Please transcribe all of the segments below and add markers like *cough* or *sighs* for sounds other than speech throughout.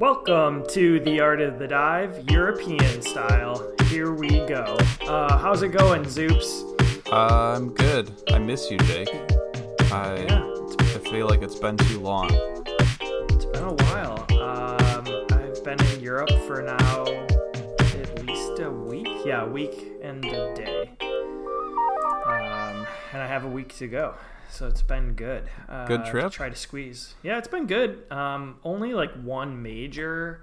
Welcome to the Art of the Dive, European style. Here we go. Uh, how's it going, Zoops? Uh, I'm good. I miss you, Jake. I Yeah, I feel like it's been too long. it's been a while. Um, I've been in Europe for now at least a week. Yeah, a week and a day. Um, and I have a week to go. So it's been good. Uh, Good trip? Try to squeeze. Yeah, it's been good. Um, only like one major,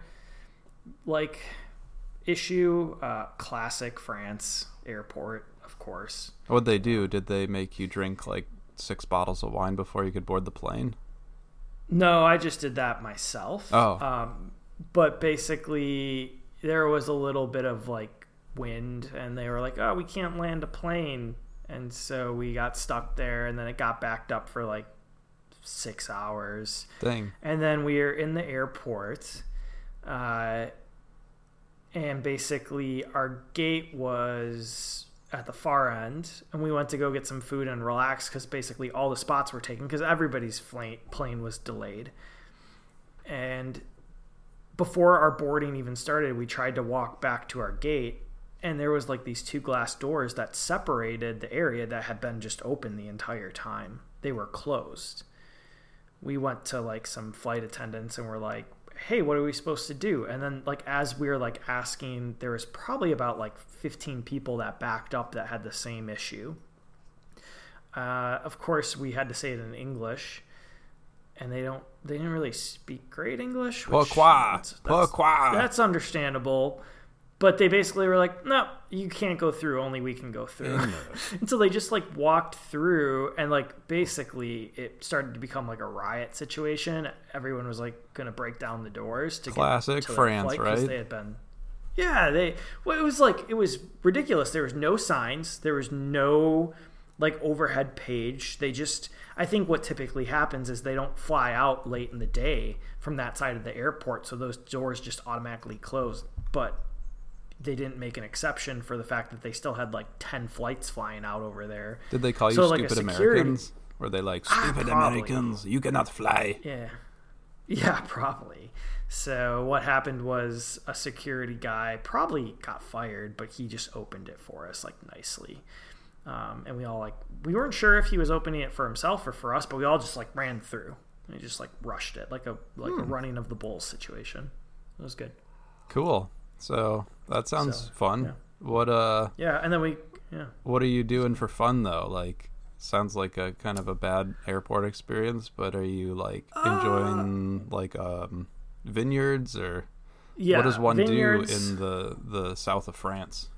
like, issue. Uh, classic France airport, of course. What'd they do? Did they make you drink like six bottles of wine before you could board the plane? No, I just did that myself. Oh. Um, but basically, there was a little bit of like wind, and they were like, "Oh, we can't land a plane," and so we got stuck there, and then it got backed up for like six hours, Dang. and then we were in the airport, uh, and basically our gate was at the far end and we went to go get some food and relax because basically all the spots were taken because everybody's plane was delayed and before our boarding even started we tried to walk back to our gate and there was like these two glass doors that separated the area that had been just open the entire time. They were closed. We went to like some flight attendants and we're like hey what are we supposed to do? And then like as we were like asking there was probably about like 15 people that backed up that had the same issue. Uh, of course we had to say it in english and they don't they didn't really speak great english which- Pourquoi? that's- that's- Pourquoi? that's understandable but they basically were like no you can't go through. Only we can go through. *laughs* And so they just like walked through and like basically it started to become like a riot situation. Everyone was like gonna break down the doors to Classic get to France, flight right? they had been yeah they well it was like it was ridiculous. There was no signs. There was no like overhead page. They just i think what typically happens is they don't fly out late in the day from that side of the airport so those doors just automatically close. But they didn't make an exception for the fact that they still had like 10 flights flying out over there Did they call you So, like, stupid security- Americans? Were they like Ah, stupid probably. Americans? You cannot fly. Yeah. Yeah, *laughs* probably. So what happened was a security guy probably got fired, but he just opened it for us like nicely. Um, and we all like we weren't sure if he was opening it for himself or for us, but we all just like ran through. And just like rushed it like a like Hmm. a running of the bulls situation. It was good. Cool. So that sounds So, fun. yeah. What uh Yeah, and then we yeah. what are you doing for fun though? Like sounds like a kind of a bad airport experience, but are you like Uh, enjoying like um vineyards or Yeah. what does one vineyards- do in the the south of France?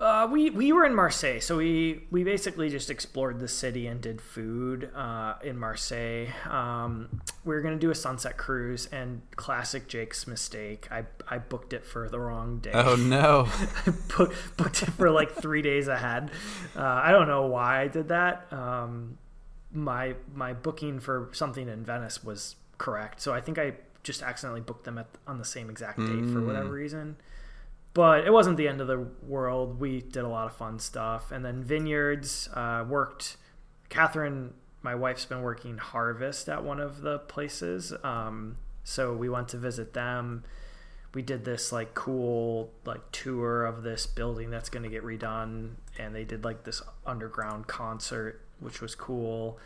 Uh, we we were in Marseille, so we we basically just explored the city and did food uh, in Marseille. Um, we were gonna do a sunset cruise, and classic Jake's mistake. I I booked it for the wrong day. Oh *laughs* no. I book, booked it for like three days ahead. Uh, I don't know why I did that. Um, my my booking for something in Venice was correct, so I think I just accidentally booked them at on the same exact date for whatever reason. But it wasn't the end of the world. We did a lot of fun stuff, and then vineyards uh, worked. Catherine, my wife's been working harvest at one of the places, um, so we went to visit them. We did this like cool like tour of this building that's going to get redone. And they did like this underground concert which was cool.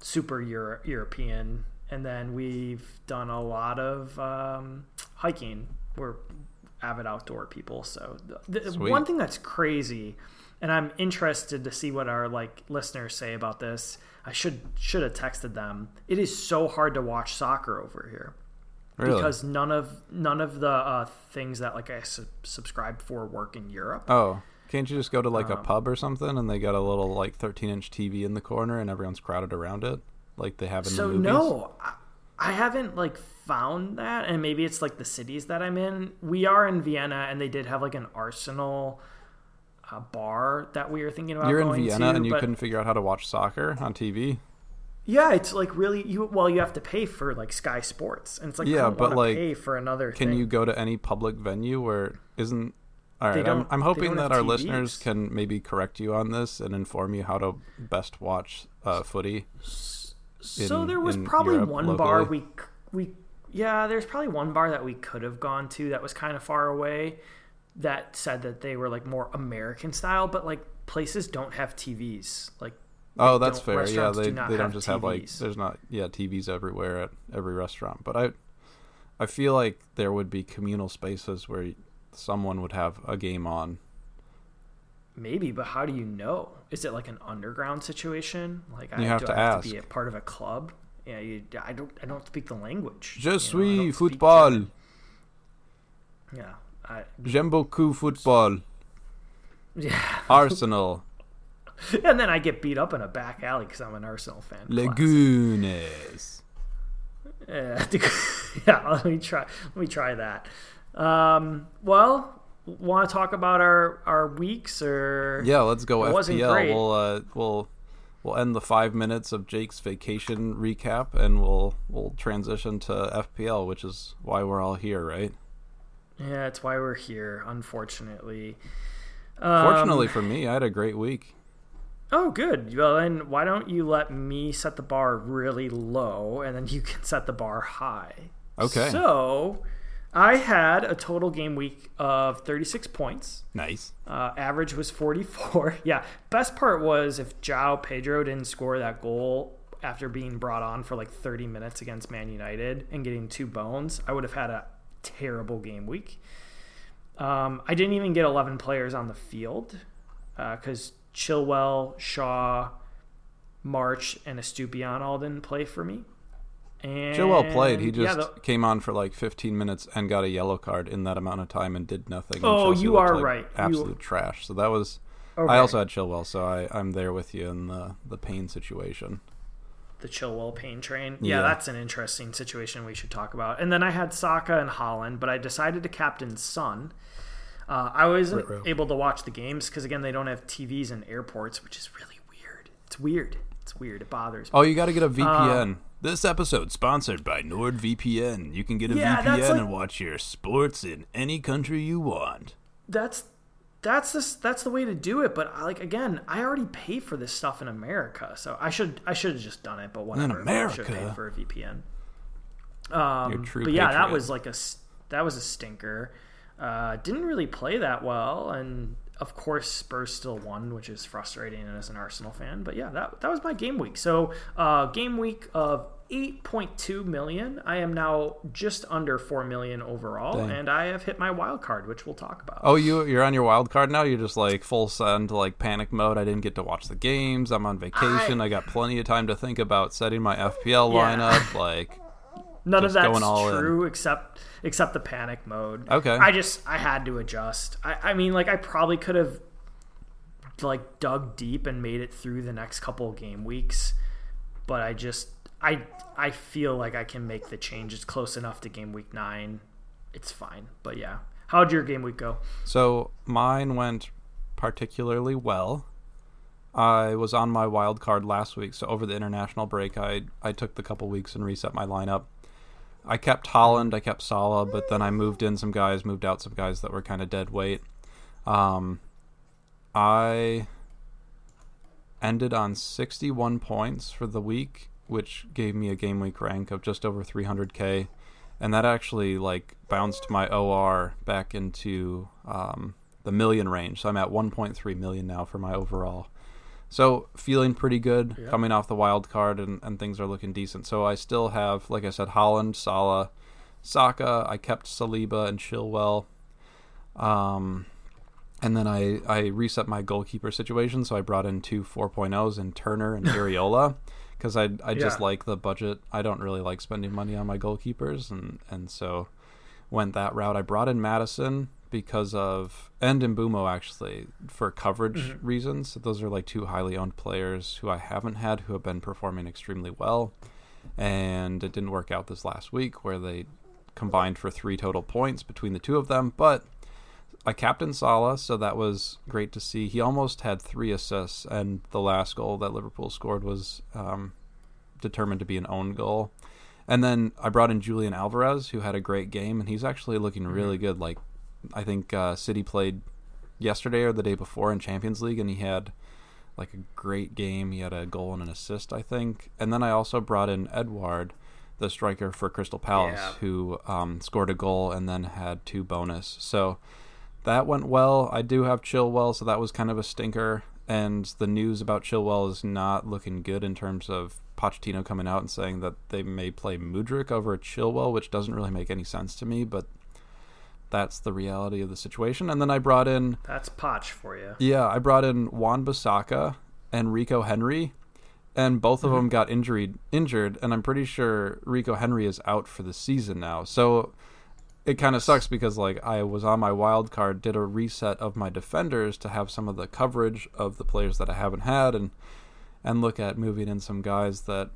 Super Euro- european. And then we've done a lot of um, hiking. We're avid outdoor people so the, the one thing that's crazy and i'm interested to see what our like listeners say about this i should should have texted them it is so hard to watch soccer over here Really? because none of none of the uh, things that like I su- subscribe for work in Europe. Oh, can't you just go to like a Um, pub or something and they got a little like 13 inch TV in the corner and everyone's crowded around it, like they have in so the movies? So no, I, haven't like found that, and maybe it's like the cities that I'm in. We are in Vienna, and they did have like an Arsenal uh, bar that we were thinking about. You're in Vienna to, and you but- couldn't figure out how to watch soccer on TV. Yeah, it's like really you. Well, you have to pay for like Sky Sports, and it's like Yeah, but, like, pay for another. Can thing. you go to any public venue where isn't all right? I'm, I'm hoping that our TVs. listeners can maybe correct you on this and inform you how to best watch uh, footy. So in- there was probably Europe one bar we we yeah, there's probably one bar that we could have gone to that was kind of far away that said that they were like more American style, but like places don't have TVs. Like Oh, that's fair. Yeah, they do not they don't just have like there's not yeah TVs everywhere at every restaurant, but I I feel like there would be communal spaces where someone would have a game on. Maybe, but how do you know? Is it like an underground situation? Like I You have to I have to be a part of a club? Yeah, you, I don't. I don't speak the language. Je know, suis speak football. Yeah, I, J'aime beaucoup football. *laughs* yeah. Arsenal. *laughs* and then I get beat up in a back alley because I'm an Arsenal fan. Lagunes. *laughs* Yeah, yeah. Let me try. Let me try that. Um, well, want to talk about our our weeks or Yeah, let's go It FPL. We'll uh we'll we'll end the five minutes of Jake's vacation recap and we'll we'll transition to FPL, which is why we're all here, right? Yeah, it's why we're here. Unfortunately. Um, Fortunately for me, I had a great week. Oh, good. Well, then why don't you let me set the bar really low, and then you can set the bar high. Okay. So, I had a total game week of 36 points. Nice. Uh, average was 44. *laughs* yeah. Best part was if João Pedro didn't score that goal after being brought on for like 30 minutes against Man United and getting two bones, I would have had a terrible game week. Um, I didn't even get 11 players on the field because Chilwell, Shaw, March, and Estupiñán all didn't play for me. And played. He yeah, just the- came on for like 15 minutes and got a yellow card in that amount of time and did nothing. Oh, you are like right. You- Absolute trash. So that was. okay. I also had Chilwell, so I, I'm there with you in the the pain situation. the Chilwell pain train. Yeah, Yeah. that's an interesting situation we should talk about. And then I had Saka and Haaland, but I decided to captain Son. Uh, I wasn't Ruh-roh. able to watch the games because again they don't have TVs in airports, which is really weird. It's weird. It's weird. It bothers me. Oh, you got to get a Um, VPN. This episode sponsored by NordVPN. You can get a Yeah, VPN like- and watch your sports in any country you want. That's that's this that's the way to do it. But I- like again, I already pay for this stuff in America, so I should I should have just done it. But whatever. I should America? pay for a VPN. Um, but yeah, that was like a that was a stinker. Uh, didn't really play that well, and of course Spurs still won, which is frustrating as an Arsenal fan. But yeah, that that was my game week. So uh, game week of. 8.2 million. I am now just under 4 million overall, Dang. and I have hit my wild card, which we'll talk about. Oh, you you're on your wild card now. You're just like full send like panic mode. I didn't get to watch the games. I'm on vacation. I, got plenty of time to think about setting my FPL Yeah. lineup. Like, None of that's all in. true except except the panic mode. Okay. I just I had to adjust. I, I mean like I probably could have like dug deep and made it through the next couple game weeks, but I just I I feel like I can make the changes close enough to game week nine. It's fine. But yeah. How'd your game week go? so mine went particularly well. I was on my wild card last week, so over the international break, I I took the couple weeks and reset my lineup. I kept Haaland, I kept Salah, but then I moved in some guys, moved out some guys that were kind of dead weight. Um, I ended on 61 points for the week, which gave me a game week rank of just over 300k, and that actually like bounced my OR back into um, the million range. So I'm at 1.3 million now for my overall. So feeling pretty good Yeah. coming off the wild card and, and things are looking decent. So I still have, like I said, Haaland, Salah, Saka. I kept Saliba and Chilwell. Um, and then I, I reset my goalkeeper situation. So I brought in two 4.0s in Turner and *laughs* Areola because I, I just Yeah. like the budget. I don't really like spending money on my goalkeepers. And, and so went that route. I brought in Maddison because of and Mbeumo actually for coverage Mhm. reasons. Those are like two highly owned players who I haven't had who have been performing extremely well. And it didn't work out this last week where they combined for three total points between the two of them. But I captain Salah, so that was great to see. He almost had three assists, and the last goal that Liverpool scored was um, determined to be an own goal. And then I brought in Julian Alvarez, who had a great game, and he's actually looking really good. Like, I think uh, City played yesterday or the day before in Champions League, and he had like a great game. He had a goal and an assist, I think. And then I also brought in Edouard, the striker for Crystal Palace, Yeah. who um, scored a goal and then had two bonus. So that went well. I do have Chilwell, so that was kind of a stinker. And the news about Chilwell is not looking good in terms of Pochettino coming out and saying that they may play Mudryk over Chilwell, which doesn't really make any sense to me, but that's the reality of the situation. And then I brought in That's Poch for you. yeah, I brought in Wan-Bissaka and Rico Henry, and both of mm-hmm. them got injured. Injured, and I'm pretty sure Rico Henry is out for the season now. So it kind of sucks because like I was on my wild card, did a reset of my defenders to have some of the coverage of the players that I haven't had, and and look at moving in some guys that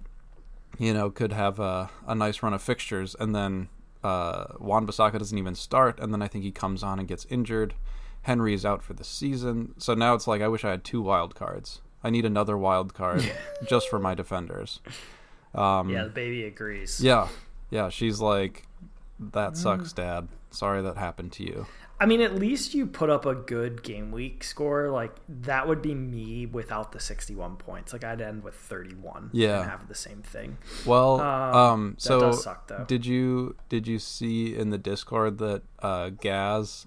you know could have a, a nice run of fixtures, and then uh, Wan-Bissaka doesn't even start, and then I think he comes on and gets injured. Henry is out for the season, so now it's like I wish I had two wild cards. I need another wild card *laughs* just for my defenders. Um, Yeah, the baby agrees. yeah, yeah. She's like, that sucks, Dad. Sorry that happened to you. I mean, at least you put up a good game week score. Like that would be me without the 61 points. Like I'd end with 31. Yeah. and have the same thing. Well, Um, um, so does suck, though. did you did you see in the Discord that uh, Gaz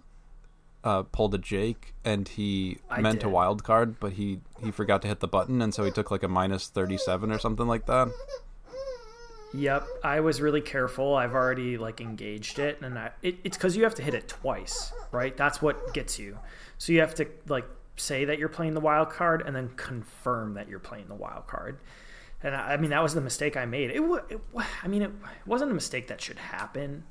uh, pulled a Jake and he I meant did. wild card, but he he forgot to hit the button, and so he took like a minus thirty seven or something like that. Yep, I was really careful. I've already like engaged it, and I, it, it's because you have to hit it twice, right? That's what gets you. So you have to like say that you're playing the wild card, and then confirm that you're playing the wild card. And I, I mean, that was the mistake I made. It, it I mean, it wasn't a mistake that should happen,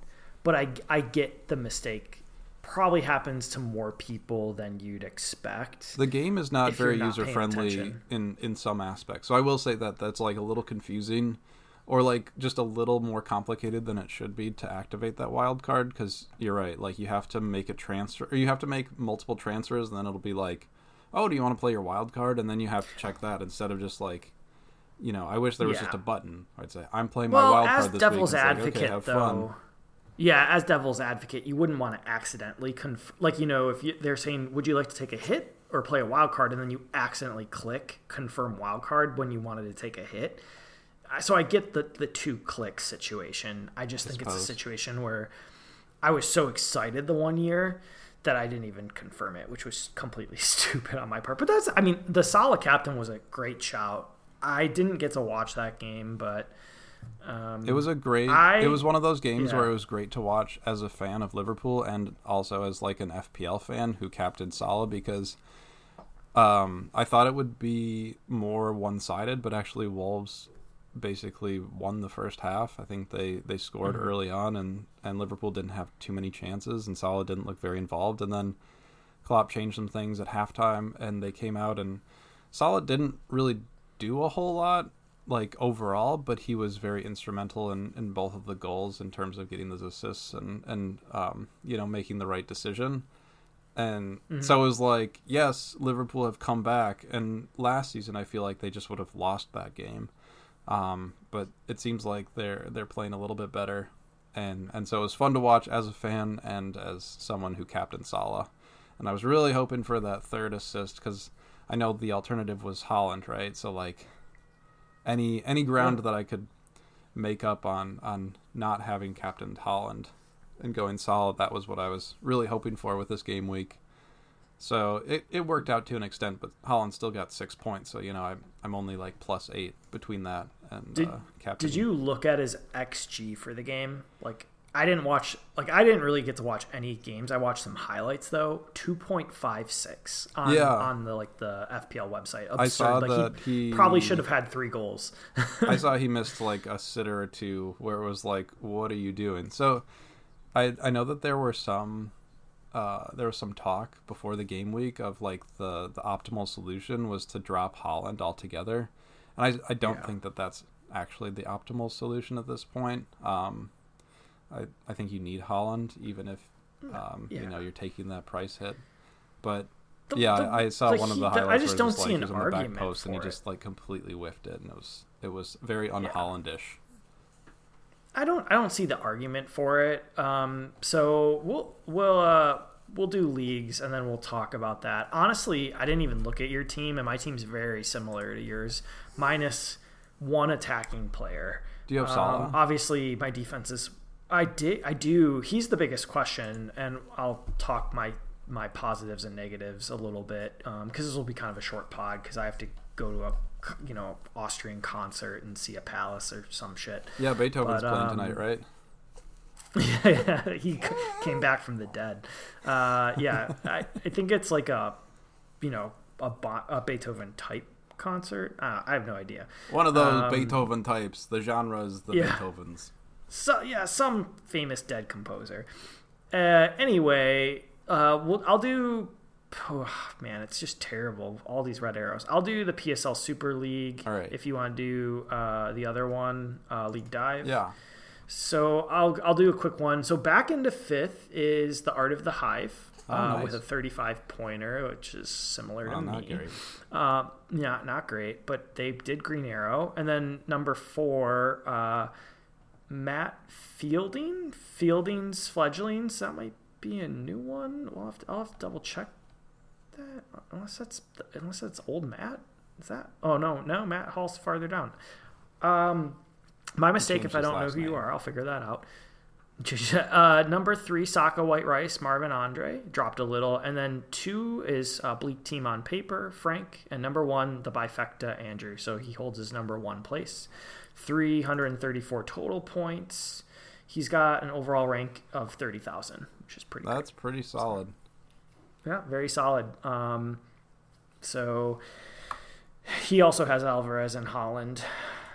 but I, I get the mistake. Probably happens to more people than you'd expect. The game is not very not user friendly attention. in in some aspects. So I will say that that's like a little confusing, or like just a little more complicated than it should be to activate that wild card. Because you're right, like you have to make a transfer, or you have to make multiple transfers, and then it'll be like, oh, do you want to play your wild card? And then you have to check that instead of just like. You know, I wish there was Yeah. just a button. I'd say I'm playing well, my wild as card this devil's week. advocate, like, okay, though, fun. yeah, as devil's advocate, you wouldn't want to accidentally conf- like you know if you, they're saying, "Would you like to take a hit or play a wild card?" and then you accidentally click confirm wild card when you wanted to take a hit. I- So I get the the two click situation. I just think it's a situation where I was so excited the one year that I didn't even confirm it, which was completely *laughs* stupid on my part. But that's I mean, the Salah captain was a great shout. I didn't get to watch that game, but um, It was a great. I- it was one of those games yeah. where it was great to watch as a fan of Liverpool and also as like an FPL fan who captained Salah because um, I thought it would be more one-sided, but actually Wolves basically won the first half. I think they they scored Mhm. early on and and Liverpool didn't have too many chances and Salah didn't look very involved and then Klopp changed some things at halftime and they came out and Salah didn't really do a whole lot like overall, but he was very instrumental in, in both of the goals in terms of getting those assists and and um, you know making the right decision. And so it was like, yes, Liverpool have come back, and last season I feel like they just would have lost that game. Um, but it seems like they're they're playing a little bit better, and and so it was fun to watch as a fan and as someone who captained Salah. And I was really hoping for that third assist because I know the alternative was Haaland, right? So like any any ground that I could make up on on not having captained Haaland and going solid, that was what I was really hoping for with this game week. So it, it worked out to an extent, but Haaland still got six points. So you know I'm I'm only like plus eight between that and Did- uh, captain. Did you look at his XG for the game? Like I didn't watch like I didn't really get to watch any games. I watched some highlights though. 2.56 on Yeah. on the like the FPL website. Absurd. I saw like, that he, probably should have had 3 goals. I *laughs* saw he missed like a sitter or two where it was like, "What are you doing?" So, I I know that there were some, uh, there was some talk before the game week of like the the optimal solution was to drop Haaland altogether, and I I don't Yeah. think that that's actually the optimal solution at this point. Um, I I think you need Haaland even if um you know you're taking that price hit, but. The- yeah, the- I saw one of he- the the- highlights. I just don't see like, he an was on the back argument post and he it. just like completely whiffed it, and it was it was very unhollandish. I don't I don't see the argument for it. Um, so we'll we'll uh, we'll do leagues and then we'll talk about that. Honestly, I didn't even look at your team, and my team's very similar to yours, minus one attacking player. Do you have Salah? Um, obviously, my defense is. I did. I do. He's the biggest question, and I'll talk my my positives and negatives a little bit because um, this will be kind of a short pod because I have to go to a you know Austrian concert and see a palace or some shit. Yeah, Beethoven's but, playing um, tonight, right? *laughs* yeah, he came back from the dead. Uh, yeah, I, I, think it's like a, you know, a, a Beethoven type concert. Uh, I have no idea. One of those um, Beethoven types. The genre is the yeah. Beethovens. So yeah, some famous dead composer. Uh, anyway, uh, we'll, I'll do. Oh, man, it's just terrible. All these red arrows. I'll do the PSL Super League. All right. If you want to do uh, the other one, uh, League Dive. Yeah. So I'll I'll do a quick one. So back into fifth is the Art of the Hive. Oh, uh, nice. with a 35 pointer, which is similar to oh, me. Not uh, yeah, not great, but they did Green Arrow. And then number four, uh, Matt Fielding, Fielding's Fledglings. That might be a new one. We'll have to, I'll have to double check that. Unless that's unless that's old Matt. Is that? Oh no, no, Matt Hall's farther down. Um, my mistake if I don't know who name. you are. I'll figure that out. *laughs* Uh, number three, Saka White Rice, Marvin Andre dropped a little, and then two is uh, Bleak Team on Paper, Frank, and number one, the Bifecta Andrew. So he holds his number one place, 334 total points. He's got an overall rank of 30,000, which is pretty. That's great. pretty solid. So, yeah, very solid. Um, so he also has Alvarez and Haaland.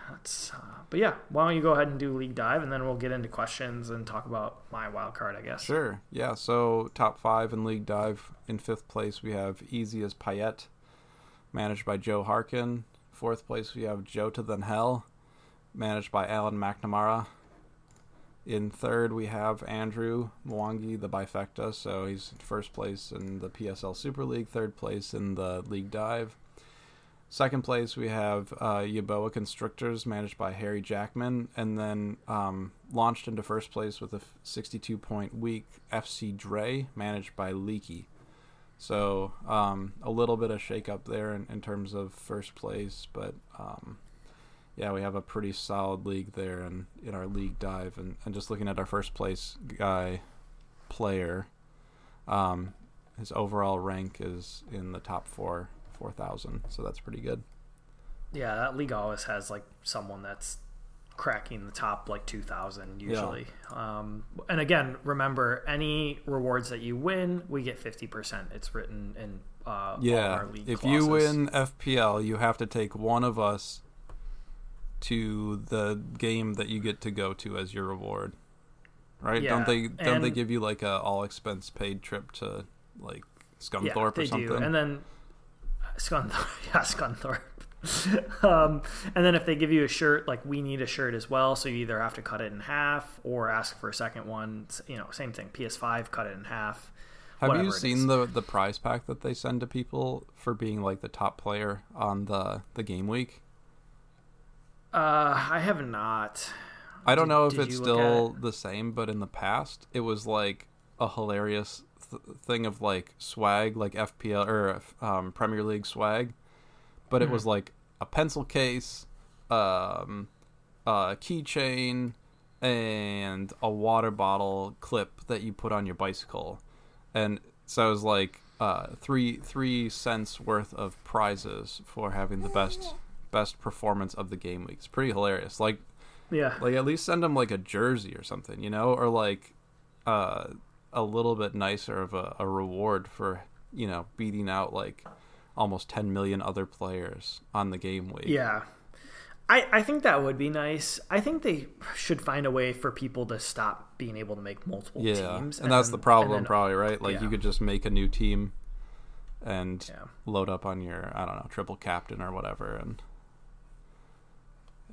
That's uh, but yeah, why don't you go ahead and do league dive, and then we'll get into questions and talk about my wild card, I guess. Sure. Yeah. So top five in league dive. In fifth place, we have Easy as Payet, managed by Joe Harkin. Fourth place, we have Joe to Then Hell, managed by Alan McNamara. In third, we have Andrew Mwangi, the bifecta. So he's first place in the PSL Super League, third place in the League Dive. Second place, we have uh, Yaboa Constructors, managed by Harry Jackman, and then um, launched into first place with a 62 point week FC Dre, managed by Leaky. So um, a little bit of shake up there in, in terms of first place, but um, yeah, we have a pretty solid league there in, in our league dive. And, and just looking at our first place guy player, um, his overall rank is in the top four four thousand. So that's pretty good. Yeah, that league always has like someone that's cracking the top like 2000 usually yeah. um, and again remember any rewards that you win we get 50% it's written in uh, yeah if clauses. you win fpl you have to take one of us to the game that you get to go to as your reward right yeah, don't they don't they give you like a all expense paid trip to like scunthorpe yeah, or something do. and then Scunthorpe. *laughs* Yeah, Scunthorpe. *laughs* um, and then if they give you a shirt, like we need a shirt as well, so you either have to cut it in half or ask for a second one. You know, same thing. PS5, cut it in half. Have you seen the the prize pack that they send to people for being like the top player on the the game week? Uh, I have not. I don't did, know if it's still it? the same, but in the past, it was like a hilarious thing of like swag, like FPL or um, Premier League swag, but mm-hmm. it was like a pencil case, um, a keychain, and a water bottle clip that you put on your bicycle, and so it was like uh, three three cents worth of prizes for having the best best performance of the game week. It's pretty hilarious. Like, yeah, like at least send them like a jersey or something, you know, or like uh a little bit nicer of a, a reward for you know beating out like almost 10 million other players on the game week. Yeah. I, I think that would be nice. I think they should find a way for people to stop being able to make multiple yeah. teams. And, and that's then, the problem, then, probably, right? Like, yeah. you could just make a new team and yeah. load up on your, I don't know, triple captain or whatever and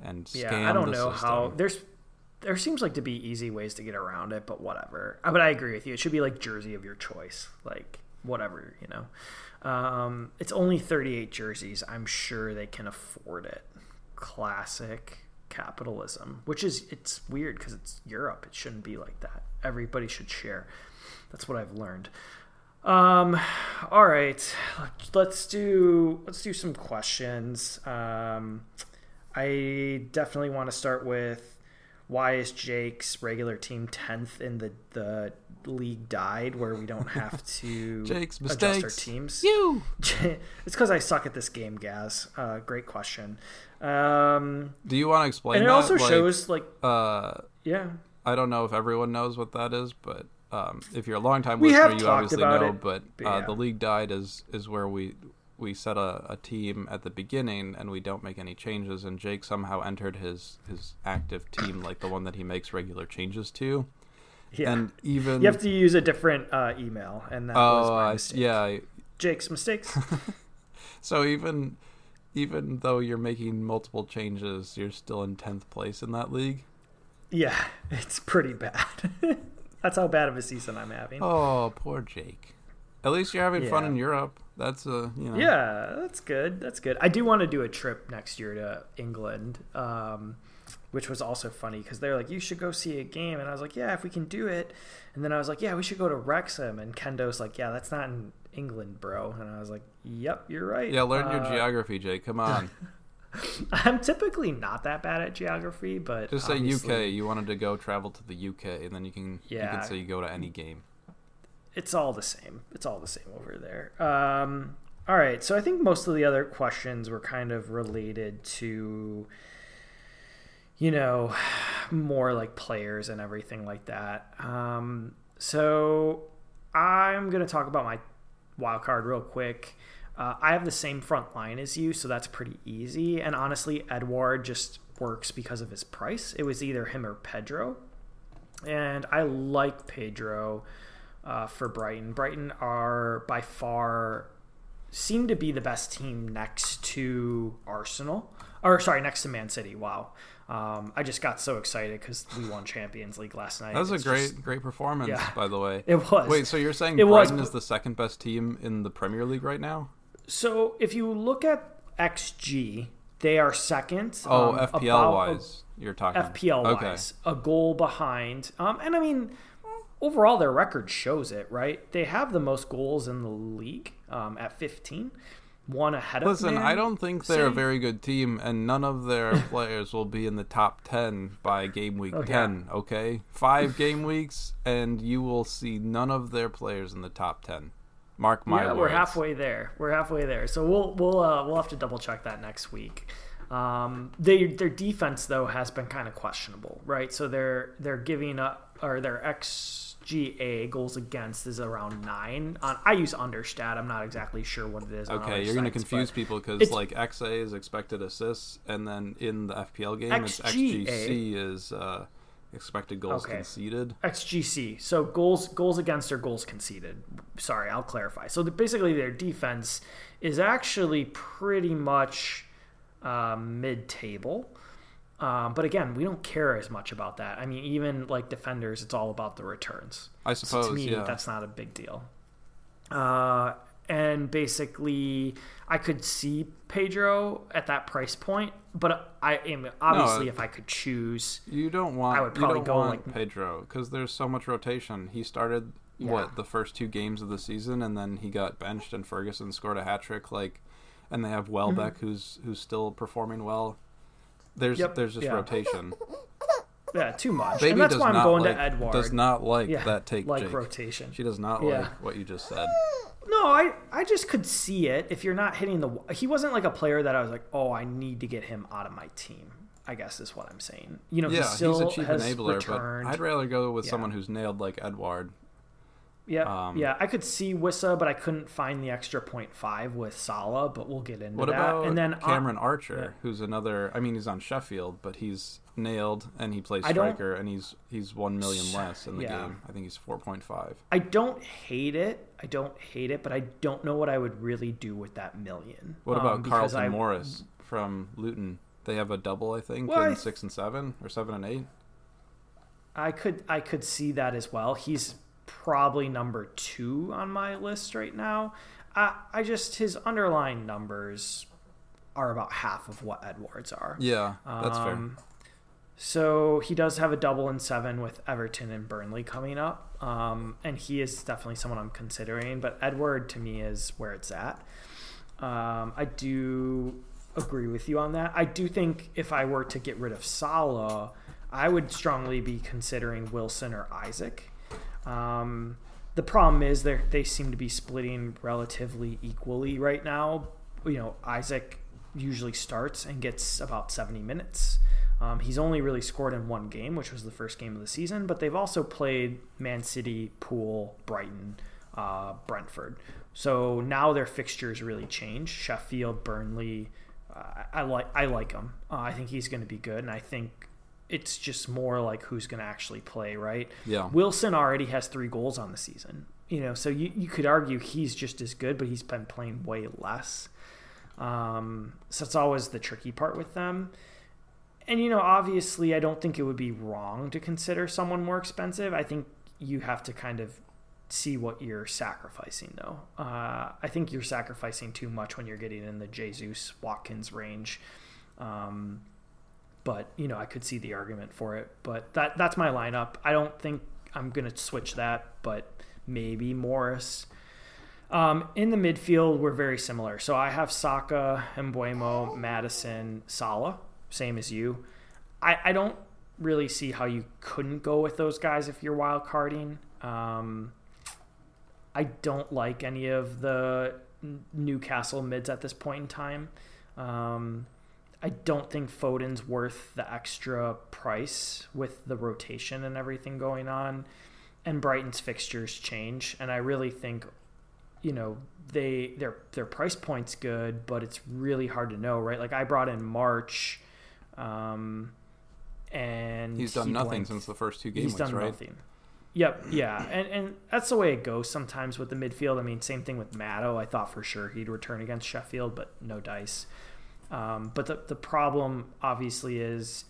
and yeah, I don't know system. how there's there seems like to be easy ways to get around it, but whatever. Uh, but I agree with you. It should be like jersey of your choice, like whatever you know. Um, it's only 38 jerseys. I'm sure they can afford it. Classic capitalism, which is it's weird because it's Europe. It shouldn't be like that. Everybody should share. That's what I've learned. Um, all right, let's do let's do some questions. Um, I definitely want to start with why is Jake's regular team tenth in the the league dive where we don't have *laughs* to Jake's adjust mistakes. our teams. You. *laughs* it's because I suck at this game, Gaz. Uh, great question. Um, Do you want to explain? and it that? also Like, shows like Uh, yeah, I don't know if everyone knows what that is, but um, if you're a long time listener, you obviously know. it, but but uh, yeah. the league dive is is where we we set a, a team at the beginning and we don't make any changes. And Jake somehow entered his his active team, like the one that he makes regular changes to. yeah. And even you have to use a different uh, email, and that was oh my I- mistake. yeah, I- Jake's mistakes. *laughs* *laughs* so even even though you're making multiple changes, you're still in tenth place in that league. yeah, *laughs* it's pretty bad. That's how bad of a season I'm having. Oh, poor Jake. At least you're having fun in Europe. That's a you know. Yeah, that's good. That's good. I do want to do a trip next year to England, um, which was also funny because they're like, "You should go see a game," and I was like, "Yeah, if we can do it." And then I was like, "Yeah, we should go to Wrexham," and Kendo's like, "Yeah, that's not in England, bro." And I was like, "Yep, you're right." Yeah, learn your Uh, geography, Jay. Come on. *laughs* I'm typically not that bad at geography, but Just say UK. You wanted to go travel to the UK, and then you can you Yeah. can say you go to any game. It's all the same. It's all the same over there. Um, all right, so I think most of the other questions were kind of related to, you know, *sighs* more like players and everything like that. Um, so I'm gonna talk about my wild card real quick. Uh, I have the same front line as you, so that's pretty easy. And honestly, Edouard just works because of his price. It was either him or Pedro, and I like Pedro uh, for Brighton. Brighton are by far seem to be the best team next to Arsenal, or sorry, next to Man City. Wow, um, I just got so excited because we won Champions League last night. That was a great just- great performance, Yeah. by the way. *laughs* it was. Wait, so you're saying It was, Brighton is the second best team in the Premier League right now? So if you look at XG, they are second. Oh, um, FPL about a- wise, you're talking. FPL Okay. wise, a goal behind. Um, and I mean, overall, their record shows it, right? They have the most goals in the league um, at 15, one ahead of. Them. Listen, I don't think they're a very good team, and none of their *laughs* players will be in the top 10 by game week yeah. 10, okay? Five game weeks, and you will see none of their players in the top 10. Mark my yeah, words. we're halfway there. We're halfway there. So we'll we'll uh, we'll have to double check that next week. Um, they their defense though has been kind of questionable, right? So they're they're giving up or their XGA goals against is around nine. On I use understat. I'm not exactly sure what it is. Okay, you're going to confuse people because like XA is expected assists, and then in the FPL game, it's XGC is uh, expected goals Okay. conceded. XGC. So goals goals against or goals conceded. Sorry, I'll clarify. So the, basically, their defense is actually pretty much uh, mid-table. Um, but again, we don't care as much about that. I mean, even like defenders, it's all about the returns. I So suppose, to me, yeah. that's not a big deal. Uh, and basically, I could see Pedro at that price point, but I am obviously No, if I could choose, You don't want. I would you probably don't go, like- Pedro because there's so much rotation. He started Yeah. what the first two games of the season, and then he got benched, and Ferguson scored a hat trick. Like, and they have Welbeck, who's who's still performing well. There's. Yep, there's just yeah. rotation. *laughs* yeah, too much. Baby and that's why I'm going like, to Edouard. Does not like yeah, that take. like Jake. rotation. She does not Yeah. like what you just said. No, I I just could see it. If you're not hitting the, he wasn't like a player that I was like, oh, I need to get him out of my team. I guess is what I'm saying. You know, yeah, he still he's a cheap has enabler, returned. but I'd rather go with someone who's nailed like Edouard. Yeah, um, yeah. I could see Wissa, but I couldn't find the extra point five with Salah. But we'll get into that. What that. about and then uh, Cameron Archer, yeah. who's another? I mean, he's on Sheffield, but he's nailed and he plays striker, and he's he's one million less in the Yeah. game. I think he's four point five. I don't hate it. I don't hate it, but I don't know what I would really do with that million. What Um, about because Carlton I- Morris from Luton? They have a double, I think, Well, in I- six and seven or seven and eight. I could I could see that as well. He's probably number two on my list right now. I I just his underlying numbers are about half of what Edouard's are. Yeah, that's fair. Um, So he does have a double in seven with Everton and Burnley coming up, um, and he is definitely someone I'm considering. But Edouard to me is where it's at. Um, I do agree with you on that. I do think if I were to get rid of Salah, I would strongly be considering Wilson or Isak. Um, the problem is they they seem to be splitting relatively equally right now. You know, Isak usually starts and gets about 70 minutes. Um, he's only really scored in one game, which was the first game of the season, but they've also played Man City, Poole, Brighton, uh, Brentford. So now their fixtures really change. Sheffield, Burnley. Uh, I like I like him. Uh, I think he's going to be good, and I think it's just more like who's going to actually play, right? Yeah. Wilson already has three goals on the season. You know, so you, you could argue he's just as good, but he's been playing way less. Um, so it's always the tricky part with them. And, you know, obviously, I don't think it would be wrong to consider someone more expensive. I think you have to kind of see what you're sacrificing, though. Uh, I think you're sacrificing too much when you're getting in the Jesus Watkins range. Um, but you know, I could see the argument for it. But that that's my lineup. I don't think I'm gonna switch that, but maybe Morris. Um, in the midfield, we're very similar. So I have Saka, Mbeumo, Maddison, Salah, same as you. I, I don't really see how you couldn't go with those guys if you're wild carding. Um, I don't like any of the Newcastle mids at this point in time. Um, I don't think Foden's worth the extra price with the rotation and everything going on. And Brighton's fixtures change, and I really think, you know, they their their price point's good, but it's really hard to know, right? Like I brought in March, um, and he's done he nothing blanked. since the first two games. He's weeks, done right? nothing. Yep, yeah, and and that's the way it goes sometimes with the midfield. I mean, same thing with Matto. I thought for sure he'd return against Sheffield, but no dice. Um, but the the problem obviously is,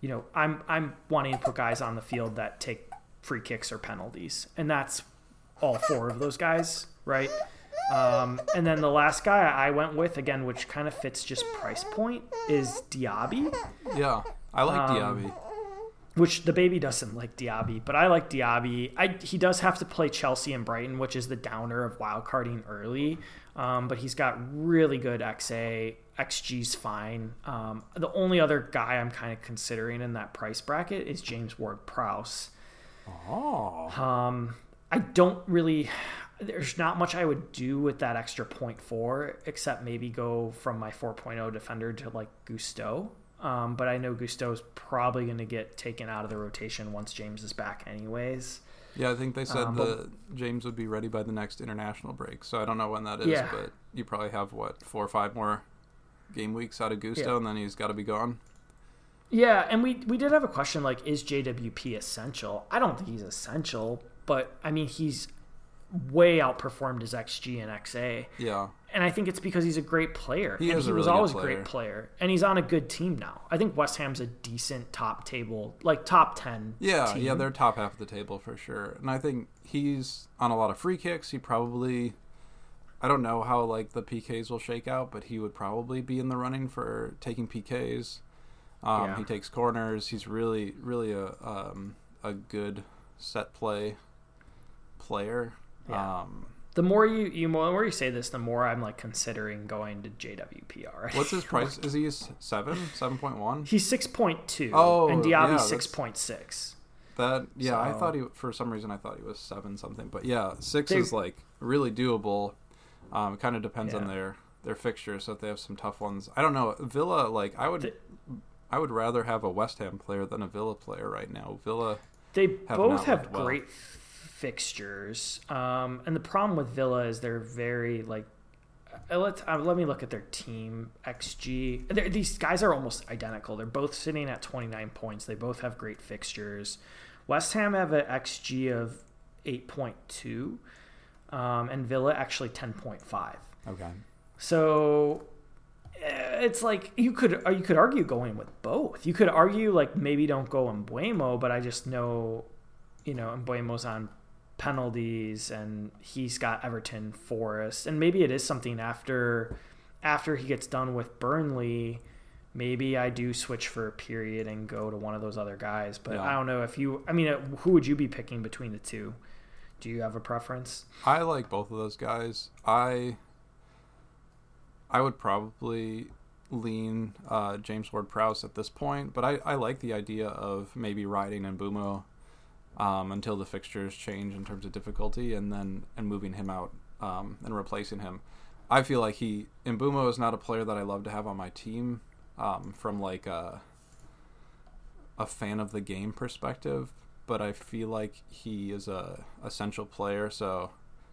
you know, I'm I'm wanting to put guys on the field that take free kicks or penalties, and that's all four of those guys, right? Um, and then the last guy I went with again, which kind of fits just price point, is Diaby Yeah, I like Um, Diaby. which the baby doesn't like Diaby, but I like Diaby. I, he does have to play Chelsea and Brighton, which is the downer of wildcarding early. Um, but he's got really good XA. XG's fine. Um, the only other guy I'm kind of considering in that price bracket is James Ward Prowse. Oh, Um, I don't really. There's not much I would do with that extra point four, except maybe go from my 4.0 defender to like Gusto. Um, but I know Gusto's probably going to get taken out of the rotation once James is back, anyways. yeah. I think they said Um, the James would be ready by the next international break. So I don't know when that is, Yeah. but you probably have what four or five more game weeks out of Gusto, Yeah. and then he's got to be gone. Yeah, and we we did have a question like, is JWP essential? I don't think he's essential, but I mean he's way outperformed his XG and XA. Yeah, and I think it's because he's a great player. He and he a was always a great player, and he's on a good team now. I think West Ham's a decent top table, like top ten. yeah, team. yeah. They're top half of the table for sure, and I think he's on a lot of free kicks. He probably. I don't know how like the PKs will shake out, but he would probably be in the running for taking PKs. Um, Yeah. He takes corners. He's really, really a um, a good set play player. Yeah. Um, The more you you more you say this, the more I'm like considering going to JWPR. *laughs* what's his price? Is he seven, seven point one? He's six point two. Oh, and Diaby's six point six. That yeah, I thought he for some reason I thought he was seven something, but yeah, six They- is like really doable. Um, it kind of depends on their their fixtures. So if they have some tough ones, I don't know. Villa, like I would, I would rather have a West Ham player than a Villa player right now. Villa, They have both have looked well. great fixtures, um, and the problem with Villa is they're very like. Uh, let uh, let me look at their team XG. They're, these guys are almost identical. They're both sitting at 29 points. They both have great fixtures. West Ham have an XG of 8.2, um, and Villa actually 10.5. okay, So eh, it's like you could uh, you could argue going with both. You could argue like maybe don't go in Mbeumo, but I just know, you know, Mbeumo's on penalties and he's got Everton, Forest, and maybe it is something after after he gets done with Burnley. Maybe I do switch for a period and go to one of those other guys, but Yeah. I don't know if you. I mean, uh, who would you be picking between the two? Do you have a preference? I like both of those guys. I, I would probably lean uh, James Ward Prowse at this point, but I, I like the idea of maybe riding Mbeumo um, until the fixtures change in terms of difficulty, and then and moving him out um, and replacing him. I feel like he Mbeumo is not a player that I love to have on my team um, from like a a fan of the game perspective, but I feel like he is a essential player. So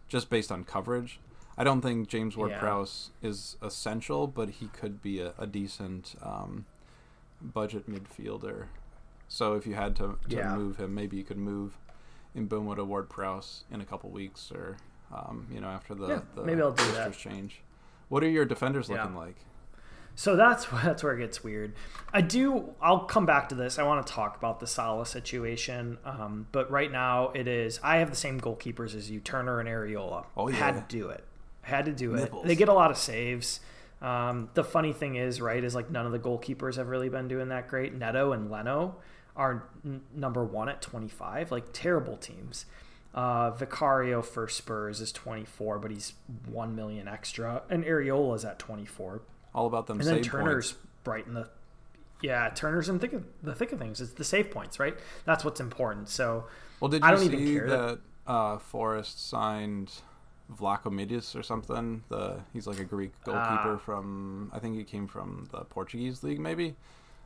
just based on coverage, I don't think James Ward Prowse yeah. is essential, but he could be a, a decent um, budget midfielder. So if you had to, to yeah. move him, maybe you could move Mbeumo to Ward Prowse in a couple weeks, or um, you know after the, yeah, the maybe I'll do that. change. What are your defenders looking like? So that's *laughs* that's where it gets weird. I do. I'll come back to this. I want to talk about the Salah situation, um, but right now it is. I have the same goalkeepers as you, Turner and Areola. Oh yeah, had to do it. Had to do Nipples. it. They get a lot of saves. Um, the funny thing is, right, is like none of the goalkeepers have really been doing that great. Neto and Leno are n- number one at 25, like terrible teams. Uh, Vicario for Spurs is 24, but he's 1 million extra. And Areola's at 24 all about them. And then Turner's points. bright in the yeah, Turner's in thick of, the thick of things. It's the save points, right? That's what's important. So well, did you I don't see even care that, that uh, Forest signed Vlachodimos or something? The he's like a Greek goalkeeper uh, from I think he came from the Portuguese league, maybe.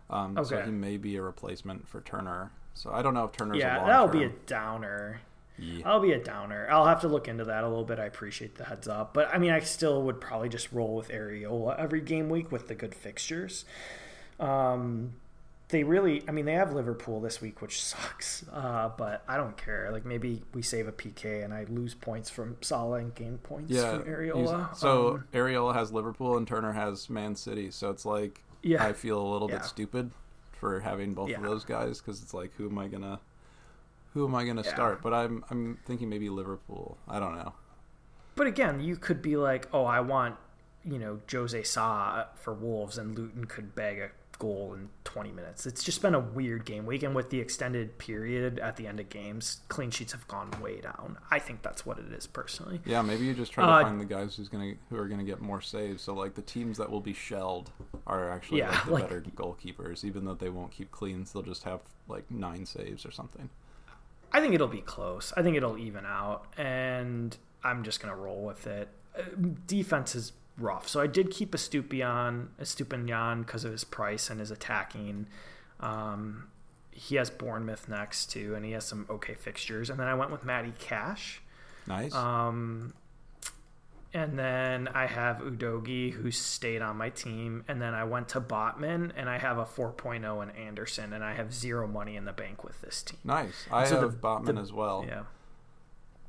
Um, okay. So he may be a replacement for Turner. So I don't know if Turner's yeah, that'll be a downer. Yeah. I'll be a downer. I'll have to look into that a little bit. I appreciate the heads up. But I mean, I still would probably just roll with Areola every game week with the good fixtures. Um, they really, I mean, they have Liverpool this week, which *laughs* sucks. Uh, but I don't care. Like maybe we save a PK and I lose points from Salah and gain points yeah, from Areola. So um, Areola has Liverpool and Turner has Man City. So it's like, yeah, I feel a little yeah. bit stupid for having both yeah. of those guys because it's like, who am I gonna? Who am I going to yeah. start? But I'm I'm thinking maybe Liverpool. I don't know. But again, you could be like, oh, I want you know Jose Sa for Wolves, and Luton could bag a goal in 20 minutes. It's just been a weird game week, and with the extended period at the end of games, clean sheets have gone way down. I think that's what it is personally. Yeah, maybe you just try to uh, find the guys who's gonna who are gonna get more saves. So like the teams that will be shelled are actually yeah, like the like, better goalkeepers, even though they won't keep cleans. They'll just have like nine saves or something. I think it'll be close. I think it'll even out, and I'm just gonna roll with it. Uh, defense is rough, so I did keep a Stupian, a Stupinian because of his price and his attacking. Um, he has Bournemouth next too, and he has some okay fixtures. And then I went with Matty Cash. Nice. Um, and then I have Udogie who stayed on my team. And then I went to Botman, and I have a 4.0 in Anderson, and I have zero money in the bank with this team. Nice. I so have the, Botman the, as well. Yeah.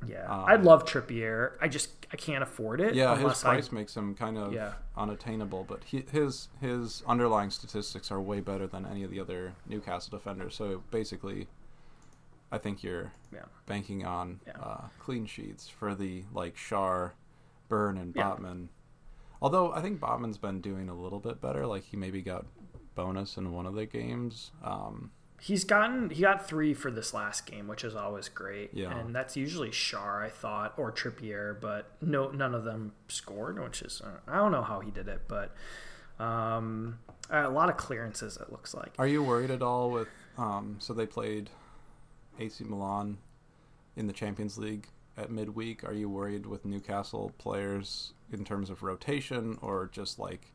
Yeah. Um, I love Trippier. I just I can't afford it. Yeah, his price I, makes him kind of yeah. unattainable, but he, his his underlying statistics are way better than any of the other Newcastle defenders. So basically, I think you're yeah. banking on yeah. uh, clean sheets for the like Schär Burn and Botman. Yeah. Although I think Botman's been doing a little bit better. Like he maybe got bonus in one of the games. Um, He's gotten he got three for this last game, which is always great. Yeah, and that's usually Schär, I thought, or Trippier, but no, none of them scored, which is uh, I don't know how he did it, but um, a lot of clearances. It looks like. Are you worried at all with? Um, so they played AC Milan in the Champions League at midweek? Are you worried with Newcastle players in terms of rotation or just like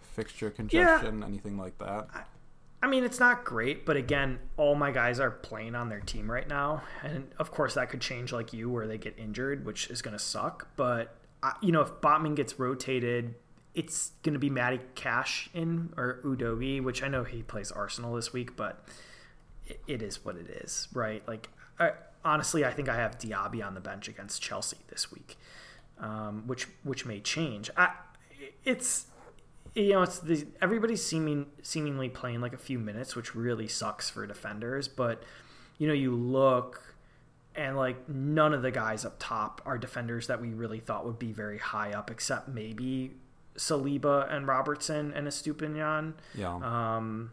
fixture congestion, yeah. anything like that? I, I mean, it's not great, but again, all my guys are playing on their team right now, and of course that could change like you, where they get injured, which is going to suck. But you know, if Botman gets rotated, it's going to be Matty Cash in or Udogie, which I know he plays Arsenal this week, but it, it is what it is, right? Like. I, honestly, I think I have Diaby on the bench against Chelsea this week, um, which which may change. I, it's you know it's the, everybody's seeming seemingly playing like a few minutes, which really sucks for defenders. But you know, you look and like none of the guys up top are defenders that we really thought would be very high up, except maybe Saliba and Robertson and Estupiñán. Yeah. Um,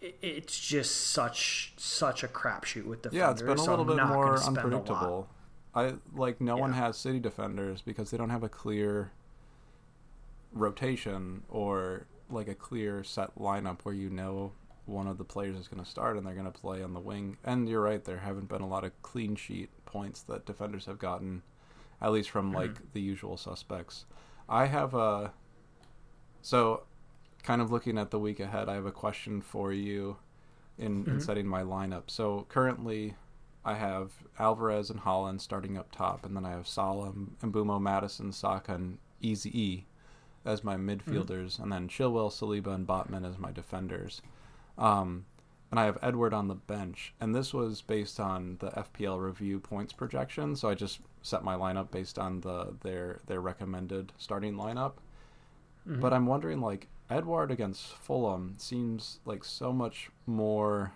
it's just such such a crapshoot with defenders. Yeah, it's been a little I'm bit more unpredictable. I like no yeah. one has city defenders because they don't have a clear rotation or like a clear set lineup where you know one of the players is going to start and they're going to play on the wing. And you're right, there haven't been a lot of clean sheet points that defenders have gotten, at least from like Mhm. the usual suspects. I have a so kind of looking at the week ahead. I have a question for you in, in Mhm. setting my lineup. So currently, I have Alvarez and Haaland starting up top, and then I have Salah, Mbeumo, Maddison, Saka, and Easy E as my midfielders, and then Chilwell, Saliba, and Botman as my defenders. Um, and I have Edouard on the bench, and this was based on the FPL review points projection. So I just set my lineup based on the their their recommended starting lineup. Mhm. But I'm wondering, like Edouard against Fulham seems like so much more,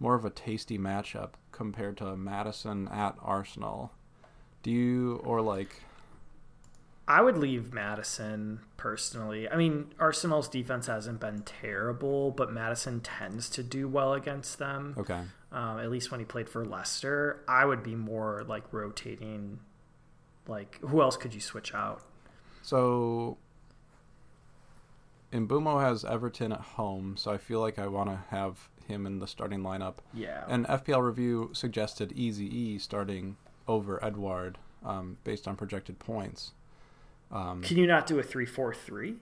more of a tasty matchup compared to Maddison at Arsenal. Do you or like? I would leave Maddison personally. I mean, Arsenal's defense hasn't been terrible, but Maddison tends to do well against them. Okay, Um, at least when he played for Leicester, I would be more like rotating. Like, who else could you switch out? so Mbeumo has Everton at home, so I feel like I want to have him in the starting lineup. Yeah, And FPL review suggested Easy E starting over Edouard um, based on projected points. Um, can you not do a three-four-three?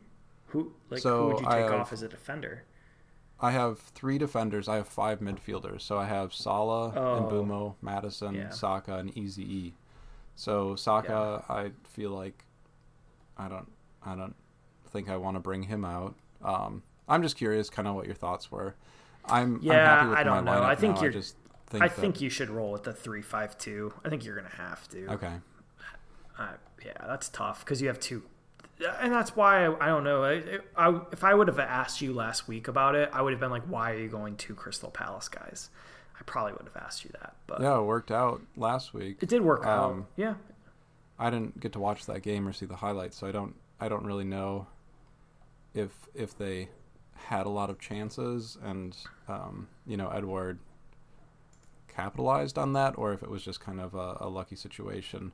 Who like So who would you take have- off as a defender? I have three defenders. I have five midfielders. So I have Salah, Oh. Mbeumo, Maddison, Yeah. Saka, and Easy E. So Saka, I feel like I don't, I don't think I want to bring him out. Um, I'm just curious, kind of what your thoughts were. I'm, I'm Yeah, happy with I don't my know. I think now. you're- I just think I that- think you should roll with the three-five-two. I think you're gonna have to. okay. Uh, yeah, that's tough because you have two, and that's why I, I don't know. I, I, if I would have asked you last week about it, I would have been like, "Why are you going to Crystal Palace, guys?" I probably would have asked you that, but Yeah, it worked out last week. it did work out. Um, Yeah, I didn't get to watch that game or see the highlights, so I don't I don't really know if if they had a lot of chances and um, you know Edouard capitalized on that or if it was just kind of a, a lucky situation.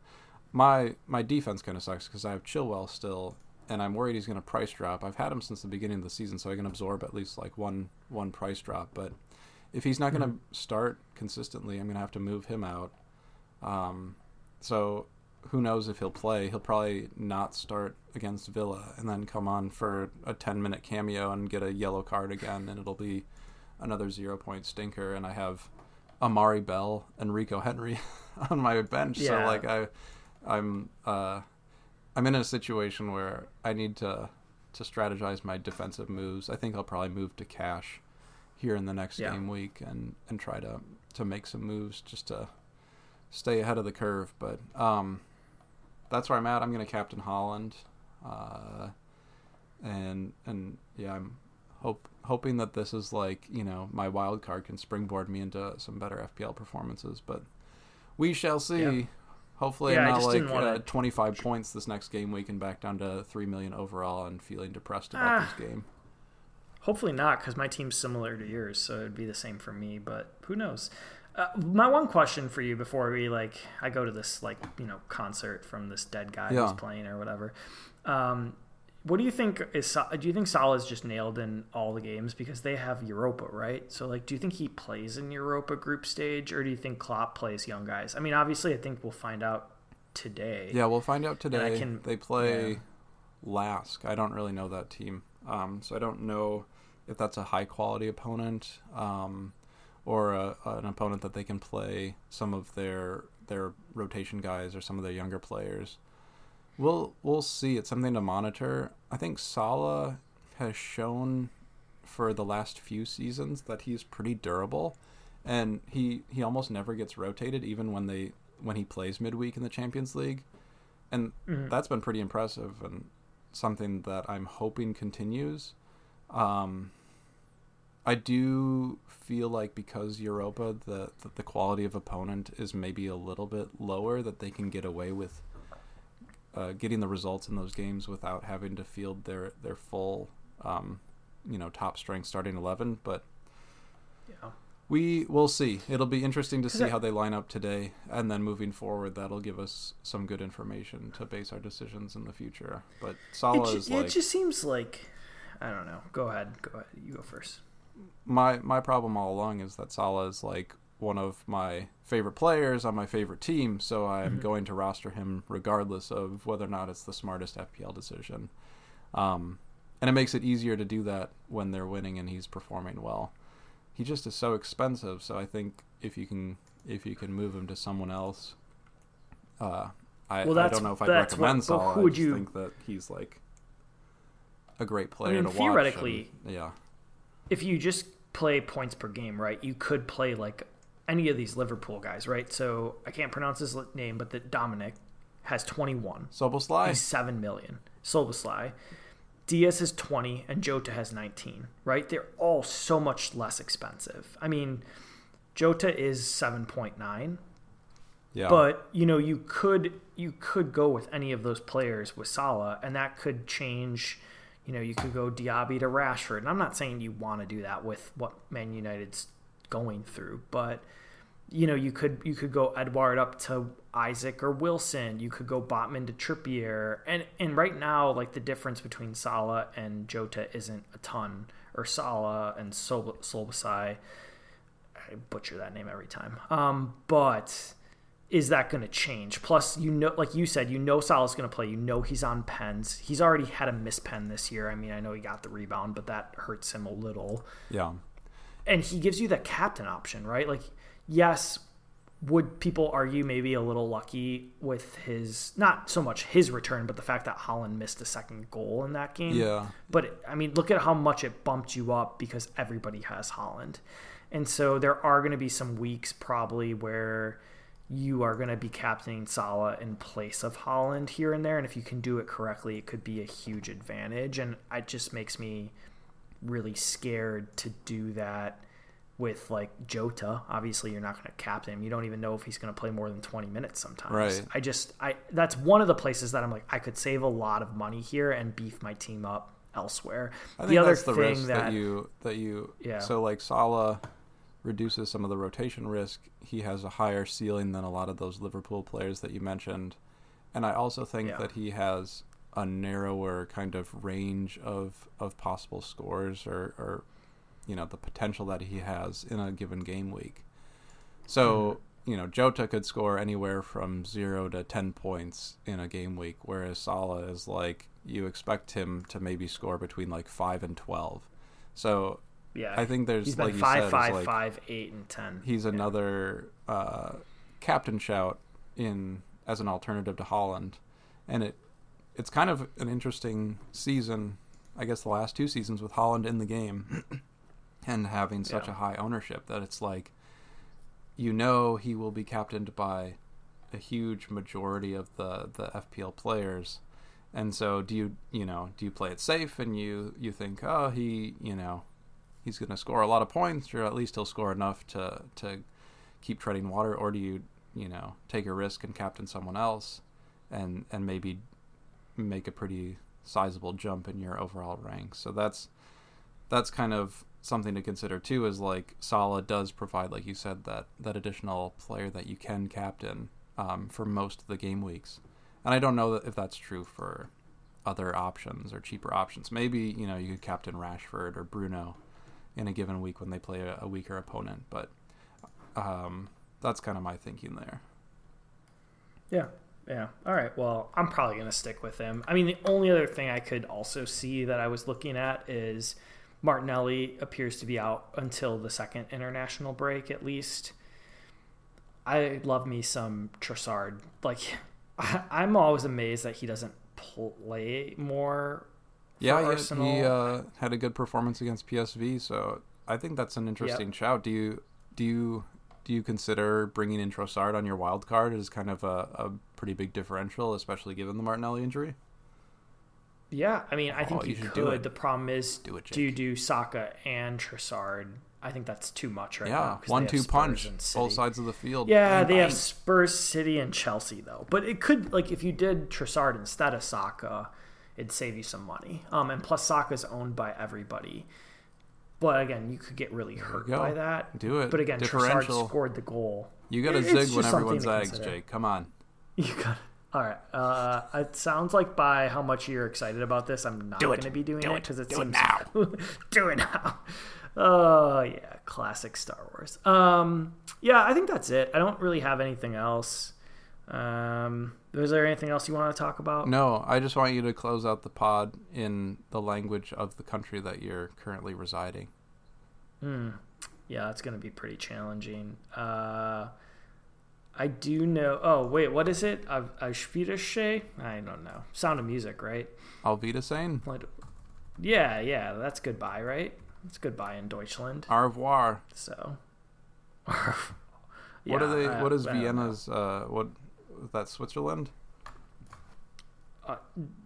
My my defense kind of sucks because I have Chilwell still, and I'm worried he's going to price drop. I've had him since the beginning of the season, so I can absorb at least like one one price drop. But if he's not going to start consistently, I'm going to have to move him out. Um, so who knows if he'll play? He'll probably not start against Villa and then come on for a 10 minute cameo and get a yellow card again, and it'll be another zero point stinker. And I have Amari Bell and Rico Henry *laughs* on my bench, so like I, I'm uh, I'm in a situation where I need to to strategize my defensive moves. I think I'll probably move to cash here in the next Yeah. game week and and try to to make some moves just to stay ahead of the curve. But um, that's where I'm at. I'm going to captain Haaland, uh, and and yeah, I'm hope hoping that this is like you know my wild card can springboard me into some better FPL performances. But we shall see. Yeah. Hopefully, Yeah, I'm not like uh, 25 points this next game week and back down to three million overall and feeling depressed about Ah. this game. hopefully not because my team's similar to yours, so it'd be the same for me. But who knows? Uh, my one question for you before we like I go to this like you know concert from this dead guy Yeah. who's playing or whatever. Um, what do you think is do you think Salah's just nailed in all the games because they have Europa right? So like, do you think he plays in Europa group stage or do you think Klopp plays young guys? I mean, obviously, I think we'll find out today. Yeah, we'll find out I today. can- they play yeah. Lask. I don't really know that team, um, so I don't know if that's a high quality opponent um, or a, an opponent that they can play some of their their rotation guys or some of their younger players. We'll we'll see. It's something to monitor. I think Salah has shown for the last few seasons that he's pretty durable, and he he almost never gets rotated, even when they when he plays midweek in the Champions League, and Mhm. that's been pretty impressive and something that I'm hoping continues. Um, I do feel like because Europa, the, the the quality of opponent is maybe a little bit lower, that they can get away with uh, getting the results in those games without having to field their their full, um, you know, top strength starting eleven. But Yeah. we will see. It'll be interesting to see I- how they line up today, and then moving forward, that'll give us some good information to base our decisions in the future. But It, Salah ju- is like it just seems like I don't know. Go ahead. Go ahead. You go first. My my problem all along is that Salah is like one of my favorite players on my favorite team, so I'm Mhm. going to roster him regardless of whether or not it's the smartest FPL decision. Um, and it makes it easier to do that when they're winning and he's performing well. He just is so expensive, so I think if you can if you can move him to someone else, uh, I, Well, I don't know if I'd recommend what- Salah. who I would just you- think that he's like a great player mean, to watch. theoretically- yeah. If you just play points per game, right, you could play like any of these Liverpool guys, right? So I can't pronounce his name, but that Dominic has 21. Szoboszlai. He's 7 million. Solbaslai. Diaz has 20 and Jota has 19, right? They're all so much less expensive. I mean, Jota is 7.9, Yeah. but you know, you could you could go with any of those players with Salah, and that could change. You know, you could go Diaby to Rashford, and I'm not saying you want to do that with what Man United's going through, but you know, you could you could go Edouard up to Isak or Wilson. You could go Botman to Trippier, and and right now, like the difference between Salah and Jota isn't a ton, or Salah and Sol- Solbasai. I butcher that name every time. Um, but is that going to change? Plus, you know, like you said, you know Salah's going to play. You know he's on pens. He's already had a miss pen this year. I mean, I know he got the rebound, but that hurts him a little. yeah. And he gives you the captain option, right? Like, yes, would people argue maybe a little lucky with his not so much his return, but the fact that Haaland missed a second goal in that game? Yeah. But I mean, look at how much it bumped you up because everybody has Haaland. And so there are going to be some weeks probably where you are going to be captaining Salah in place of Haaland here and there. And if you can do it correctly, it could be a huge advantage. And it just makes me really scared to do that with like Jota. Obviously, you're not going to captain him. You don't even know if he's going to play more than 20 minutes sometimes. Right. I just, I that's one of the places that I'm like, I could save a lot of money here and beef my team up elsewhere. I think the other that's the thing risk that, that, you that you Yeah. so like Salah reduces some of the rotation risk. He has a higher ceiling than a lot of those Liverpool players that you mentioned. And I also think Yeah. that he has a narrower kind of range of of possible scores or, or you know, the potential that he has in a given game week. So, mm-hmm. you know, Jota could score anywhere from zero to ten points in a game week, whereas Salah is like you expect him to maybe score between like five and twelve. So yeah, I think there's he's been like you five, said, five, like five, eight, and ten. he's Yeah. another uh, captain shout in as an alternative to Haaland, and it it's kind of an interesting season. I guess the last two seasons with Haaland in the game *clears throat* and having such Yeah. a high ownership that it's like you know he will be captained by a huge majority of the the FPL players. And so do you you know, do you play it safe and you you think, "Oh, he, you know, he's going to score a lot of points or at least he'll score enough to to keep treading water or do you, you know, take a risk and captain someone else and and maybe make a pretty sizable jump in your overall rank. So that's that's kind of something to consider too is like Salah does provide like you said that that additional player that you can captain um, for most of the game weeks. And I don't know if that's true for other options or cheaper options. Maybe, you know, you could captain Rashford or Bruno in a given week when they play a, a weaker opponent, but um, that's kind of my thinking there. Yeah. Yeah. All right. Well, I'm probably going to stick with him. I mean, the only other thing I could also see that I was looking at is Martinelli appears to be out until the second international break, at least. I love me some Trossard. Like, *laughs* I'm always amazed that he doesn't play more. Yeah, he, Arsenal. he uh, had a good performance against PSV, so I think that's an interesting shout. Do you do you do you consider bringing in Trossard on your wild card as kind of a, a pretty big differential, especially given the Martinelli injury? Yeah, I mean, I think Oh, you, you should do could. it. The problem is, Do it, do you do Saka and Trossard? I think that's too much right now. yeah, 'cause they one-two punch, both sides of the field. Yeah, they have. Spurs, City, and Chelsea though. But it could like if you did Trossard instead of Saka, it'd save you some money. Um, and plus Saka's owned by everybody. But again, you could get really hurt by that. Do it. But again, Trossard scored the goal. You got to zig when everyone zags. Jake. Come on. *laughs* You got All right. Uh, it sounds like by how much you're excited about this, I'm not it. going to be doing Do it it. because it Do it now. *laughs* do it now. Oh yeah, classic Star Wars. Um, yeah, I think that's it. I don't really have anything else. Um, is there anything else you want to talk about? No, I just want you to close out the pod in the language of the country that you're currently residing. Hmm. Yeah, it's going to be pretty challenging. Uh, I do know. Oh wait, what is it? I don't know. Sound of Music, right? Auf Wiedersehen. What? Yeah, yeah, that's goodbye, right? It's goodbye in Deutschland. Au revoir. So. *laughs* what are they? What is I- I don't know. Vienna's? Uh, what? Is that Switzerland? Uh,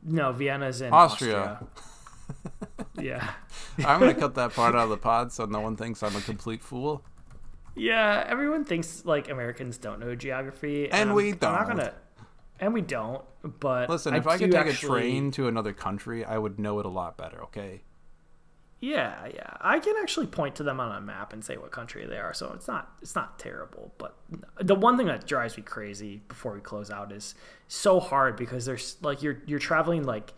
no, Vienna's in Austria. Austria. *laughs* yeah. I'm gonna cut that part out of the *laughs* pod so no one thinks I'm a complete fool. Yeah, everyone thinks like Americans don't know geography, And I'm- we I'm not don't. gonna, and we don't. But Listen, if I could take actually- a train to another country, I would know it a lot better. Okay. Yeah, yeah, I can actually point to them on a map and say what country they are. So it's not it's not terrible. But the one thing that drives me crazy before we close out is so hard because there's like you're you're traveling like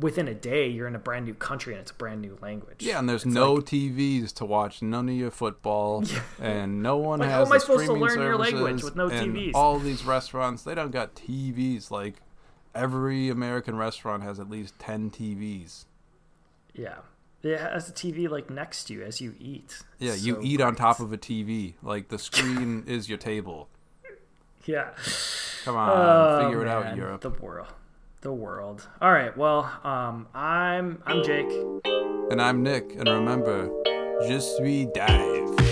within a day you're in a brand new country and it's a brand new language. Yeah, and there's It's no like- TVs to watch none of your football, *laughs* and no one Like, how has am I supposed to streaming learn your language with no TVs? All these restaurants, they don't got TVs. Like every American restaurant has at least ten TVs. yeah. It has a TV like next to you as you eat. Yeah, you so eat on top of a TV. Like the screen *laughs* is your table. Yeah. Come on, Oh, figure it out, Europe. The world. The world. All right. Well, um, I'm I'm Jake. And I'm Nick, and remember, je suis dive.